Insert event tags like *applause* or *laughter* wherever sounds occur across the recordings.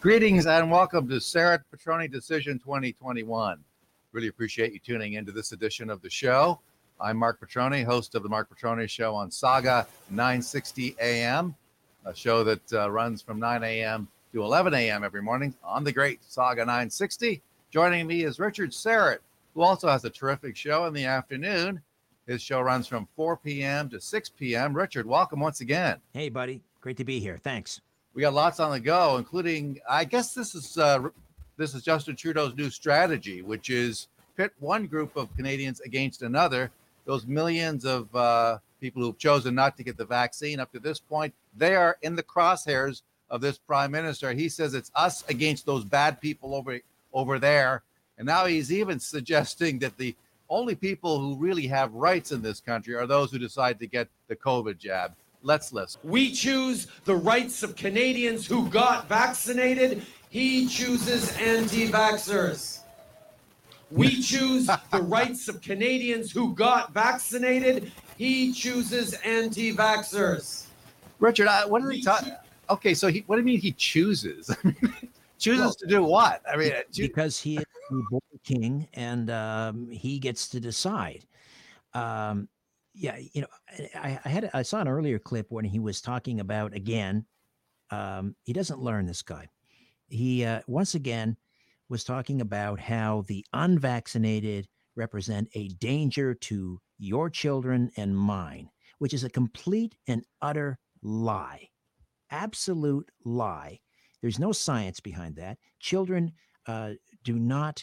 Greetings and welcome to Syrett Petroni Decision 2021. Really appreciate you tuning into this edition of the show. I'm Mark Petroni, host of the Mark Petroni Show on Saga 960 AM, a show that uh, runs from 9 a.m. to 11 a.m. every morning on the great Saga 960. Joining me is Richard Syrett, who also has a terrific show in the afternoon. His show runs from 4 p.m. to 6 p.m. Richard, welcome once again. Hey, buddy. Great to be here. Thanks. We got lots on the go, including I guess this is uh, this is Justin Trudeau's new strategy, which is pit one group of Canadians against another. Those millions of uh, people who've chosen not to get the vaccine up to this point, they are in the crosshairs of this prime minister. He says it's us against those bad people over over there, and now he's even *laughs* suggesting that the only people who really have rights in this country are those who decide to get the COVID jab. Let's listen. We choose the rights of Canadians who got vaccinated. He chooses anti vaxxers. We *laughs* choose the rights of Canadians who got vaccinated. He chooses anti vaxxers. Richard, I, what are they talking? Okay, so he, what do you mean he chooses? *laughs* chooses Well- to do what? I mean, uh, choo- because he is the king and um, he gets to decide. Um, yeah, you know, I, I had I saw an earlier clip when he was talking about again. Um, he doesn't learn this guy. He uh, once again was talking about how the unvaccinated represent a danger to your children and mine, which is a complete and utter lie, absolute lie. There's no science behind that. Children uh, do not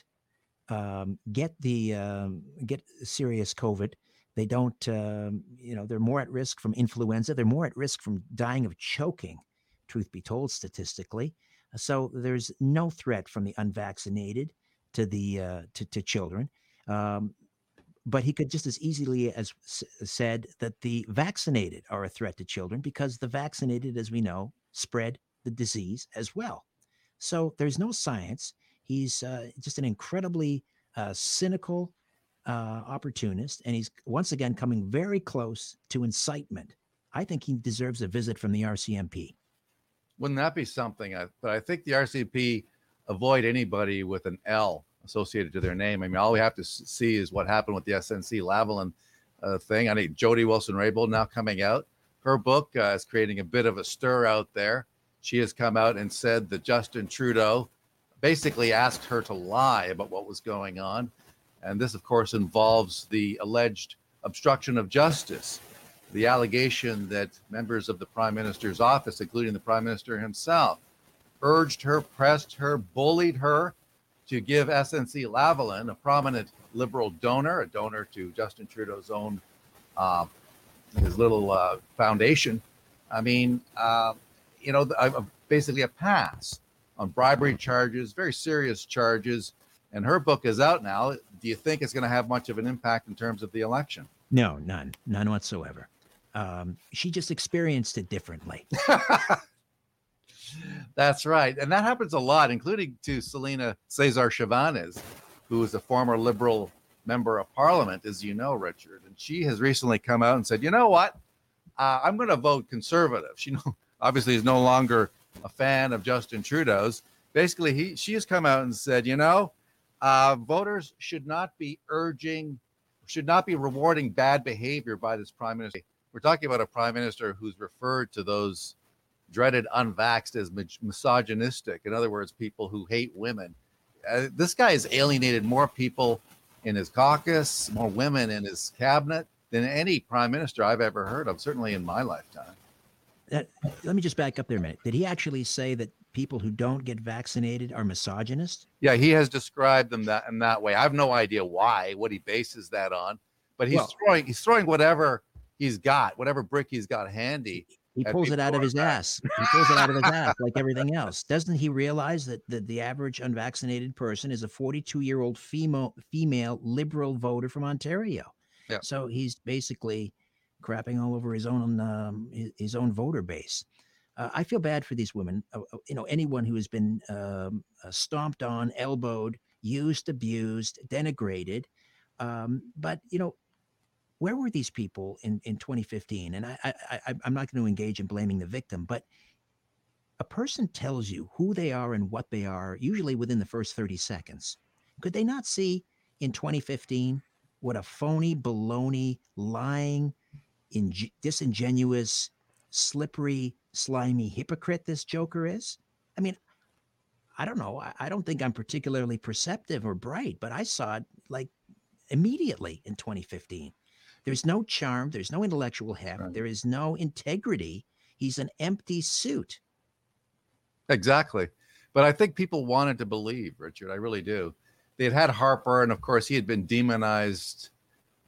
um, get the um, get serious COVID. They don't, um, you know, they're more at risk from influenza. They're more at risk from dying of choking. Truth be told, statistically, so there's no threat from the unvaccinated to the uh, to, to children. Um, but he could just as easily as s- said that the vaccinated are a threat to children because the vaccinated, as we know, spread the disease as well. So there's no science. He's uh, just an incredibly uh, cynical uh, opportunist, and he's once again coming very close to incitement. I think he deserves a visit from the RCMP. wouldn't that be something? I, but I think the RCMP avoid anybody with an L associated to their name. I mean, all we have to see is what happened with the SNC Lavalin uh, thing. I think Jody Wilson Raybould now coming out. Her book uh, is creating a bit of a stir out there. She has come out and said that Justin Trudeau basically asked her to lie about what was going on. And this, of course, involves the alleged obstruction of justice, the allegation that members of the prime minister's office, including the prime minister himself, urged her, pressed her, bullied her to give SNC Lavalin, a prominent liberal donor, a donor to Justin Trudeau's own, uh, his little uh, foundation. I mean, uh, you know, basically a pass on bribery charges, very serious charges. And her book is out now. Do you think it's going to have much of an impact in terms of the election? No, none, none whatsoever. Um, she just experienced it differently. *laughs* That's right. And that happens a lot, including to Selena Cesar Chavez, who is a former liberal member of parliament, as you know, Richard. And she has recently come out and said, you know what? Uh, I'm going to vote conservative. She no, obviously is no longer a fan of Justin Trudeau's. Basically, he she has come out and said, you know, uh, voters should not be urging, should not be rewarding bad behavior by this prime minister. We're talking about a prime minister who's referred to those dreaded unvaxxed as mis- misogynistic. In other words, people who hate women. Uh, this guy has alienated more people in his caucus, more women in his cabinet than any prime minister I've ever heard of, certainly in my lifetime. That, let me just back up there a minute. Did he actually say that people who don't get vaccinated are misogynist? Yeah, he has described them that in that way. I have no idea why, what he bases that on, but he's Well- throwing he's throwing whatever he's got, whatever brick he's got handy. He pulls it out of his vac- ass. He pulls it out of his ass like everything else. Doesn't he realize that the, the average unvaccinated person is a 42 year old female female liberal voter from Ontario? Yeah. So he's basically crapping all over his own um, his, his own voter base. Uh, I feel bad for these women. Uh, uh, you know, anyone who has been um, uh, stomped on, elbowed, used, abused, denigrated. Um, but you know, where were these people in, in 2015? And I, I, I I'm not going to engage in blaming the victim, but a person tells you who they are and what they are, usually within the first 30 seconds, could they not see in 2015 what a phony, baloney, lying, ing- disingenuous, slippery, slimy hypocrite this Joker is? I mean, I don't know. I, I don't think I'm particularly perceptive or bright, but I saw it like immediately in 2015. There's no charm, there's no intellectual heft, Right. there is no integrity. He's an empty suit. Exactly. But I think people wanted to believe, Richard. I really do. They had had Harper, and of course, he had been demonized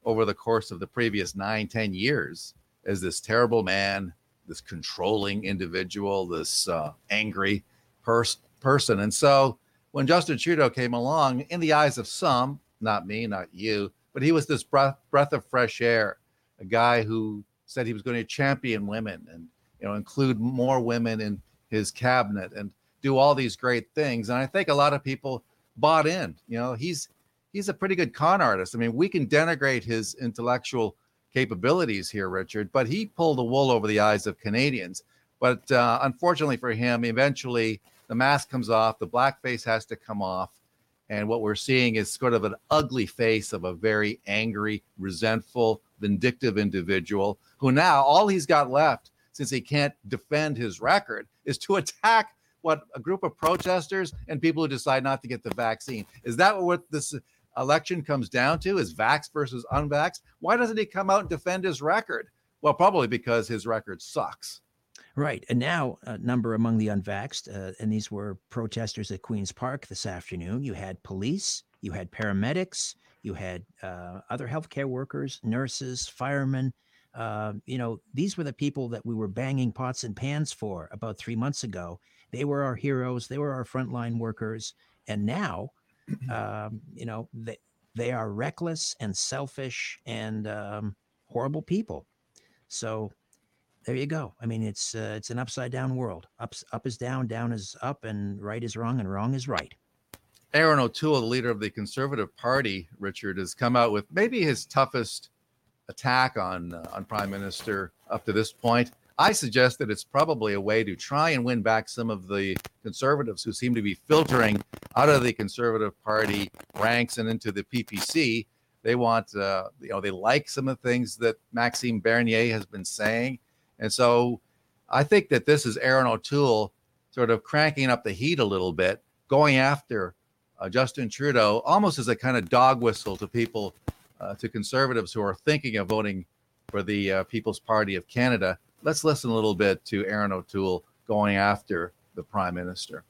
over the course of the previous nine, ten years as this terrible man, this controlling individual, this uh, angry pers- person. And so when Justin Trudeau came along, in the eyes of some, not me, not you, but he was this breath, breath of fresh air, a guy who said he was going to champion women and you know include more women in his cabinet and do all these great things. And I think a lot of people bought in. You know, he's he's a pretty good con artist. I mean, we can denigrate his intellectual capabilities here, Richard, but he pulled the wool over the eyes of Canadians. But uh, unfortunately for him, eventually the mask comes off, the blackface has to come off. And what we're seeing is sort of an ugly face of a very angry, resentful, vindictive individual who now all he's got left, since he can't defend his record, is to attack what a group of protesters and people who decide not to get the vaccine. Is that what this election comes down to? Is vax versus unvax? Why doesn't he come out and defend his record? Well, probably because his record sucks. Right. And now, a number among the unvaxxed, uh, and these were protesters at Queen's Park this afternoon. You had police, you had paramedics, you had uh, other healthcare workers, nurses, firemen. Uh, you know, these were the people that we were banging pots and pans for about three months ago. They were our heroes, they were our frontline workers. And now, um, you know, they, they are reckless and selfish and um, horrible people. So, there you go. I mean, it's uh, it's an upside down world. Up up is down, down is up, and right is wrong, and wrong is right. Erin O'Toole, the leader of the Conservative Party, Richard, has come out with maybe his toughest attack on uh, on Prime Minister up to this point. I suggest that it's probably a way to try and win back some of the conservatives who seem to be filtering out of the Conservative Party ranks and into the PPC. They want, uh, you know, they like some of the things that Maxime Bernier has been saying, and so I think that this is Erin O'Toole sort of cranking up the heat a little bit, going after uh, Justin Trudeau almost as a kind of dog whistle to people, uh, to conservatives who are thinking of voting for the uh, People's Party of Canada. Let's listen a little bit to Erin O'Toole going after the Prime Minister.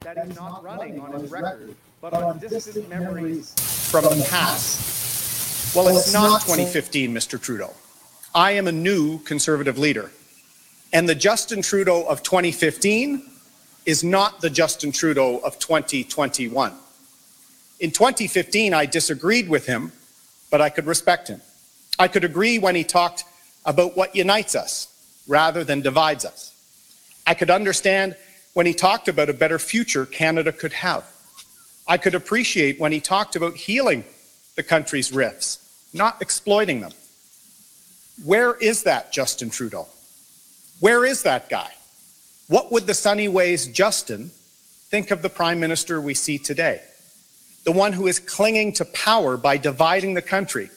That is not running on his record, but on distant memories from the past. Well, it's not 2015, Mr. Trudeau. I am a new conservative leader. And the Justin Trudeau of 2015 is not the Justin Trudeau of 2021. In 2015, I disagreed with him, but I could respect him. I could agree when he talked about what unites us rather than divides us. I could understand when he talked about a better future Canada could have. I could appreciate when he talked about healing the country's rifts, not exploiting them. Where is that Justin Trudeau? Where is that guy? What would the Sunny Ways Justin think of the Prime Minister we see today? The one who is clinging to power by dividing the country,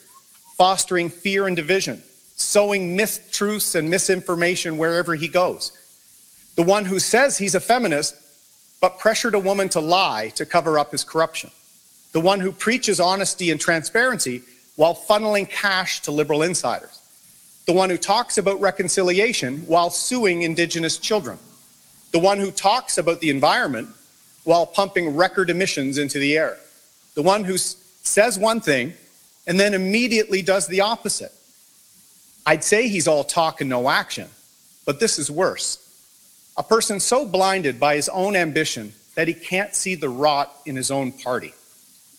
fostering fear and division, sowing mistruths and misinformation wherever he goes. The one who says he's a feminist, but pressured a woman to lie to cover up his corruption. The one who preaches honesty and transparency while funneling cash to liberal insiders. The one who talks about reconciliation while suing Indigenous children. The one who talks about the environment while pumping record emissions into the air. The one who says one thing and then immediately does the opposite. I'd say he's all talk and no action, but this is worse. A person so blinded by his own ambition that he can't see the rot in his own party.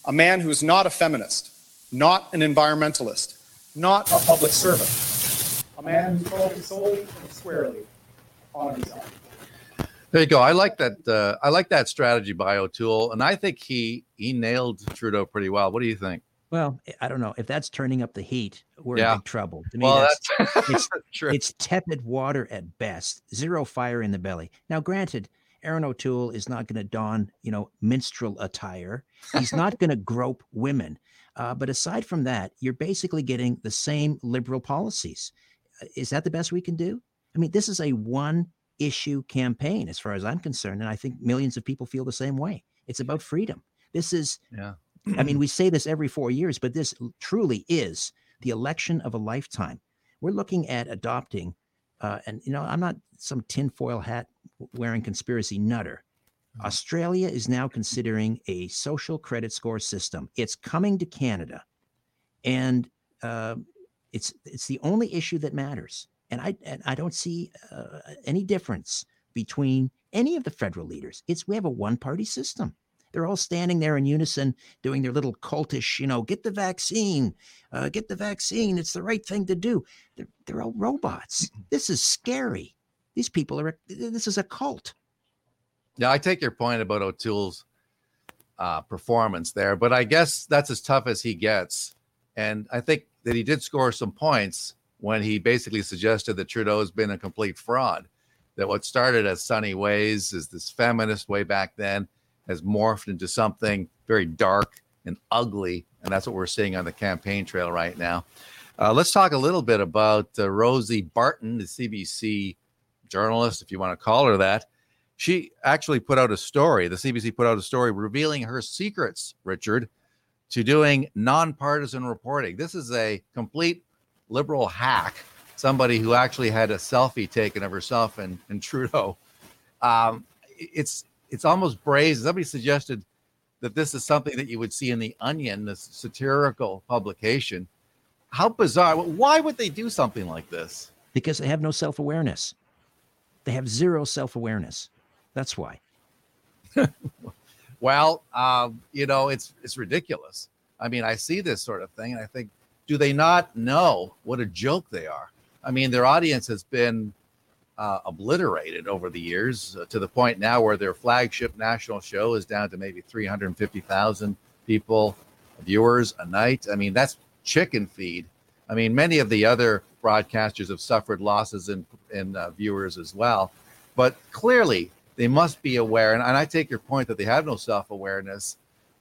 A man who's not a feminist, not an environmentalist, not a public servant. A man who's focused solely and squarely on himself. There you go. I like that. Uh, I like that strategy by O'Toole, and I think he he nailed Trudeau pretty well. What do you think? Well, I don't know if that's turning up the heat. We're Yeah. in big trouble. To me, Well, that's, that's it's- *laughs* true. it's tepid water at best, zero fire in the belly. Now, granted, Erin O'Toole is not going to don, you know, minstrel attire. He's not going to grope women. Uh, but aside from that, you're basically getting the same liberal policies. Uh, is that the best we can do? I mean, this is a one issue campaign, as far as I'm concerned. And I think millions of people feel the same way. It's about freedom. This is, Yeah. I mean, *clears throat* we say this every four years, but this truly is the election of a lifetime. We're looking at adopting, uh, and you know, I'm not some tinfoil hat wearing conspiracy nutter. Mhm. Australia is now considering a social credit score system. It's coming to Canada, and uh, it's it's the only issue that matters. And I and I don't see uh, any difference between any of the federal leaders. It's we have a one party system. They're all standing there in unison, doing their little cultish, you know, get the vaccine, uh, get the vaccine. It's the right thing to do. They're, they're all robots. This is scary. These people are. This is a cult. Yeah, I take your point about O'Toole's uh, performance there, but I guess that's as tough as he gets. And I think that he did score some points when he basically suggested that Trudeau has been a complete fraud. That what started as sunny ways is this feminist way back then has morphed into something very dark and ugly, and that's what we're seeing on the campaign trail right now. Uh, let's talk a little bit about uh, Rosie Barton, the CBC journalist, if you want to call her that she actually put out a story. The CBC put out a story revealing her secrets, Richard, to doing nonpartisan reporting. This is a complete liberal hack. Somebody who actually had a selfie taken of herself and, and Trudeau. Um, it's it's almost brazen. Somebody suggested that this is something that you would see in the Onion, this satirical publication. How bizarre! Why would they do something like this? because they have no self awareness. They have zero self awareness. That's why. *laughs* Well, um, you know, it's it's ridiculous. I mean, I see this sort of thing, and I think, do they not know what a joke they are? I mean, their audience has been uh, obliterated over the years uh, to the point now where their flagship national show is down to maybe 350,000 people, viewers a night. I mean, that's chicken feed. I mean, many of the other broadcasters have suffered losses in in uh, viewers as well, but clearly they must be aware. And, and I take your point that they have no self awareness,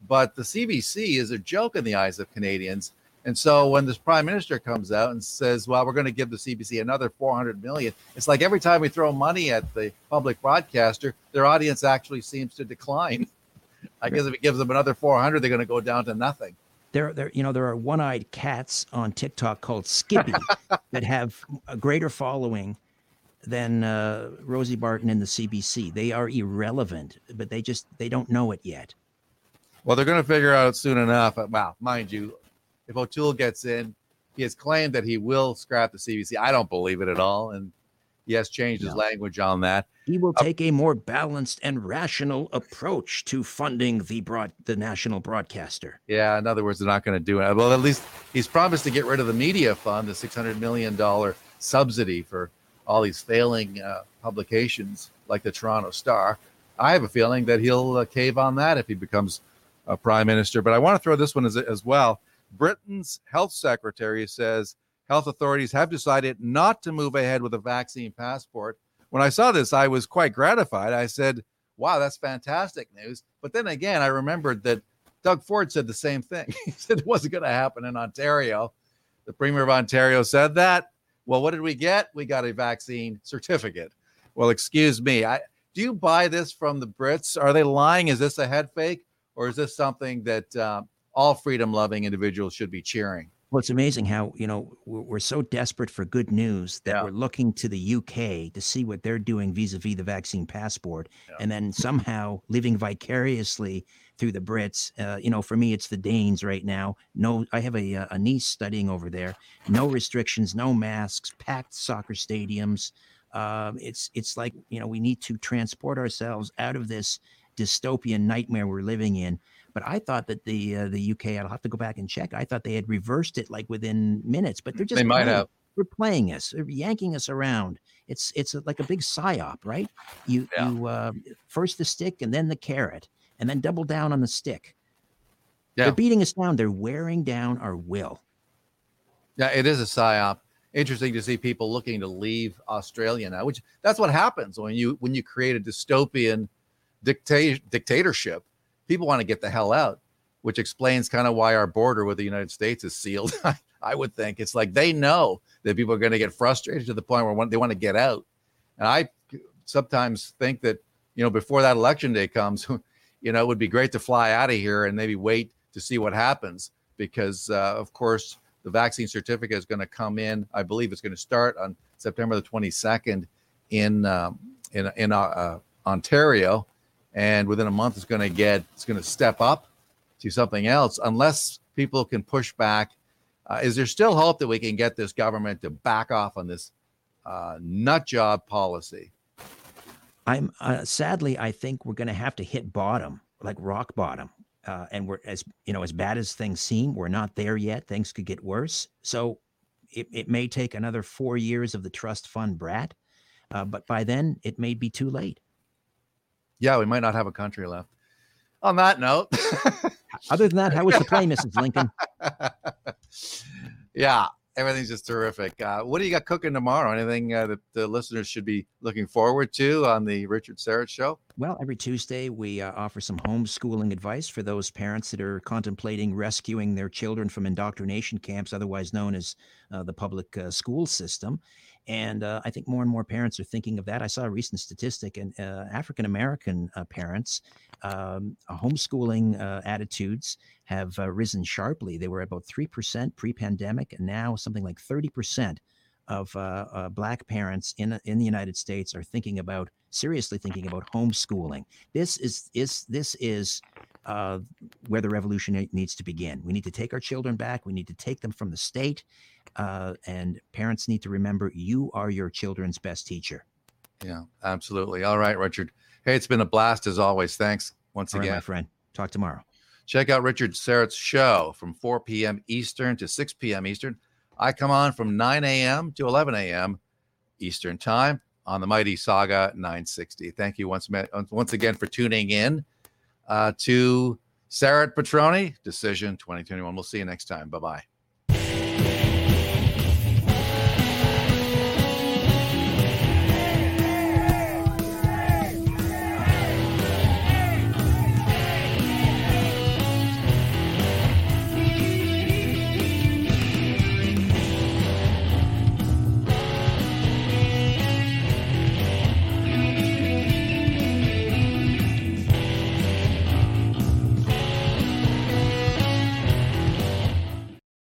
but the CBC is a joke in the eyes of Canadians. And so when this prime minister comes out and says, "Well, we're going to give the CBC another 400 million," it's like every time we throw money at the public broadcaster, their audience actually seems to decline. I guess if it gives them another 400, they're going to go down to nothing. There, there, you know, there are one-eyed cats on TikTok called Skippy *laughs* that have a greater following than uh, Rosie Barton and the CBC. They are irrelevant, but they just they don't know it yet. Well, they're going to figure out soon enough. Uh, Wow, mind you, if O'Toole gets in, he has claimed that he will scrap the CBC. I don't believe it at all, and he has changed his language on that. He will Uh, take a more balanced and rational approach to funding the broad the national broadcaster. Yeah, in other words, they're not going to do it. Well, at least he's promised to get rid of the media fund, the six hundred million dollar subsidy for all these failing uh, publications like the Toronto Star. I have a feeling that he'll uh, cave on that if he becomes a prime minister. But I want to throw this one as, as well. Britain's health secretary says health authorities have decided not to move ahead with a vaccine passport. When I saw this, I was quite gratified. I said, wow, that's fantastic news. But then again, I remembered that Doug Ford said the same thing. *laughs* he said it wasn't going to happen in Ontario. The Premier of Ontario said that. Well, what did we get? We got a vaccine certificate. Well, excuse me. I do you buy this from the Brits? Are they lying? Is this a head fake, or is this something that uh, all freedom-loving individuals should be cheering? Well, it's amazing how you know we're, we're so desperate for good news that Yeah. we're looking to the UK to see what they're doing vis-a-vis the vaccine passport, Yeah. and then somehow living vicariously through the Brits. Uh, you know, for me, it's the Danes right now. No, I have a, uh, a niece studying over there. No restrictions, no masks, packed soccer stadiums. Um, it's it's like you know we need to transport ourselves out of this dystopian nightmare we're living in. But I thought that the uh, the UK, I'll have to go back and check. I thought they had reversed it like within minutes, but they're just They might playing- have. They're playing us, they're yanking us around. It's it's like a big psyop, right? You Yeah. you uh, first the stick and then the carrot, and then double down on the stick. Yeah. They're beating us down. They're wearing down our will. Yeah, it is a psyop. interesting to see people looking to leave Australia now, which that's what happens when you when you create a dystopian dictatorship. People want to get the hell out, which explains kind of why our border with the United States is sealed. *laughs* I would think it's like they know that people are going to get frustrated to the point where they want to get out. And I sometimes think that you know before that election day comes, *laughs* you know, it would be great to fly out of here and maybe wait to see what happens because, uh, of course, the vaccine certificate is going to come in. I believe it's going to start on September the 22nd in um, in in uh, uh, Ontario, and within a month it's going to get it's going to step up to something else unless people can push back. Uh, is there still hope that we can get this government to back off on this uh, nut job policy? I'm uh, sadly, I think we're going to have to hit bottom, like rock bottom uh, and we're as you know as bad as things seem we're not there yet things could get worse so it, it may take another four years of the trust fund brat uh, but by then it may be too late yeah we might not have a country left on that note *laughs* other than that how was the play mrs lincoln *laughs* yeah everything's just terrific. Uh, what do you got cooking tomorrow? Anything uh, that the listeners should be looking forward to on the Richard Syrett Show? Well, every Tuesday we uh, offer some homeschooling advice for those parents that are contemplating rescuing their children from indoctrination camps, otherwise known as uh, the public uh, school system. And uh, I think more and more parents are thinking of that. I saw a recent statistic, and uh, African American uh, parents, um, homeschooling uh, attitudes have uh, risen sharply. They were about 3% pre pandemic, and now something like 30% of uh, Black parents in, in the United States are thinking about seriously thinking about homeschooling. This is, is this is uh, where the revolution needs to begin. We need to take our children back. We need to take them from the state. Uh, and parents need to remember you are your children's best teacher. Yeah, absolutely. All right, Richard. Hey, it's been a blast as always. Thanks once All again. Right, my friend. Talk tomorrow. Check out Richard Syrett's show from 4 p.m. Eastern to 6 p.m. Eastern. I come on from 9 a.m. to 11 a.m. Eastern Time on the Mighty Saga 960. Thank you once, once again for tuning in uh, to Syrett Petroni Decision 2021. We'll see you next time. Bye bye.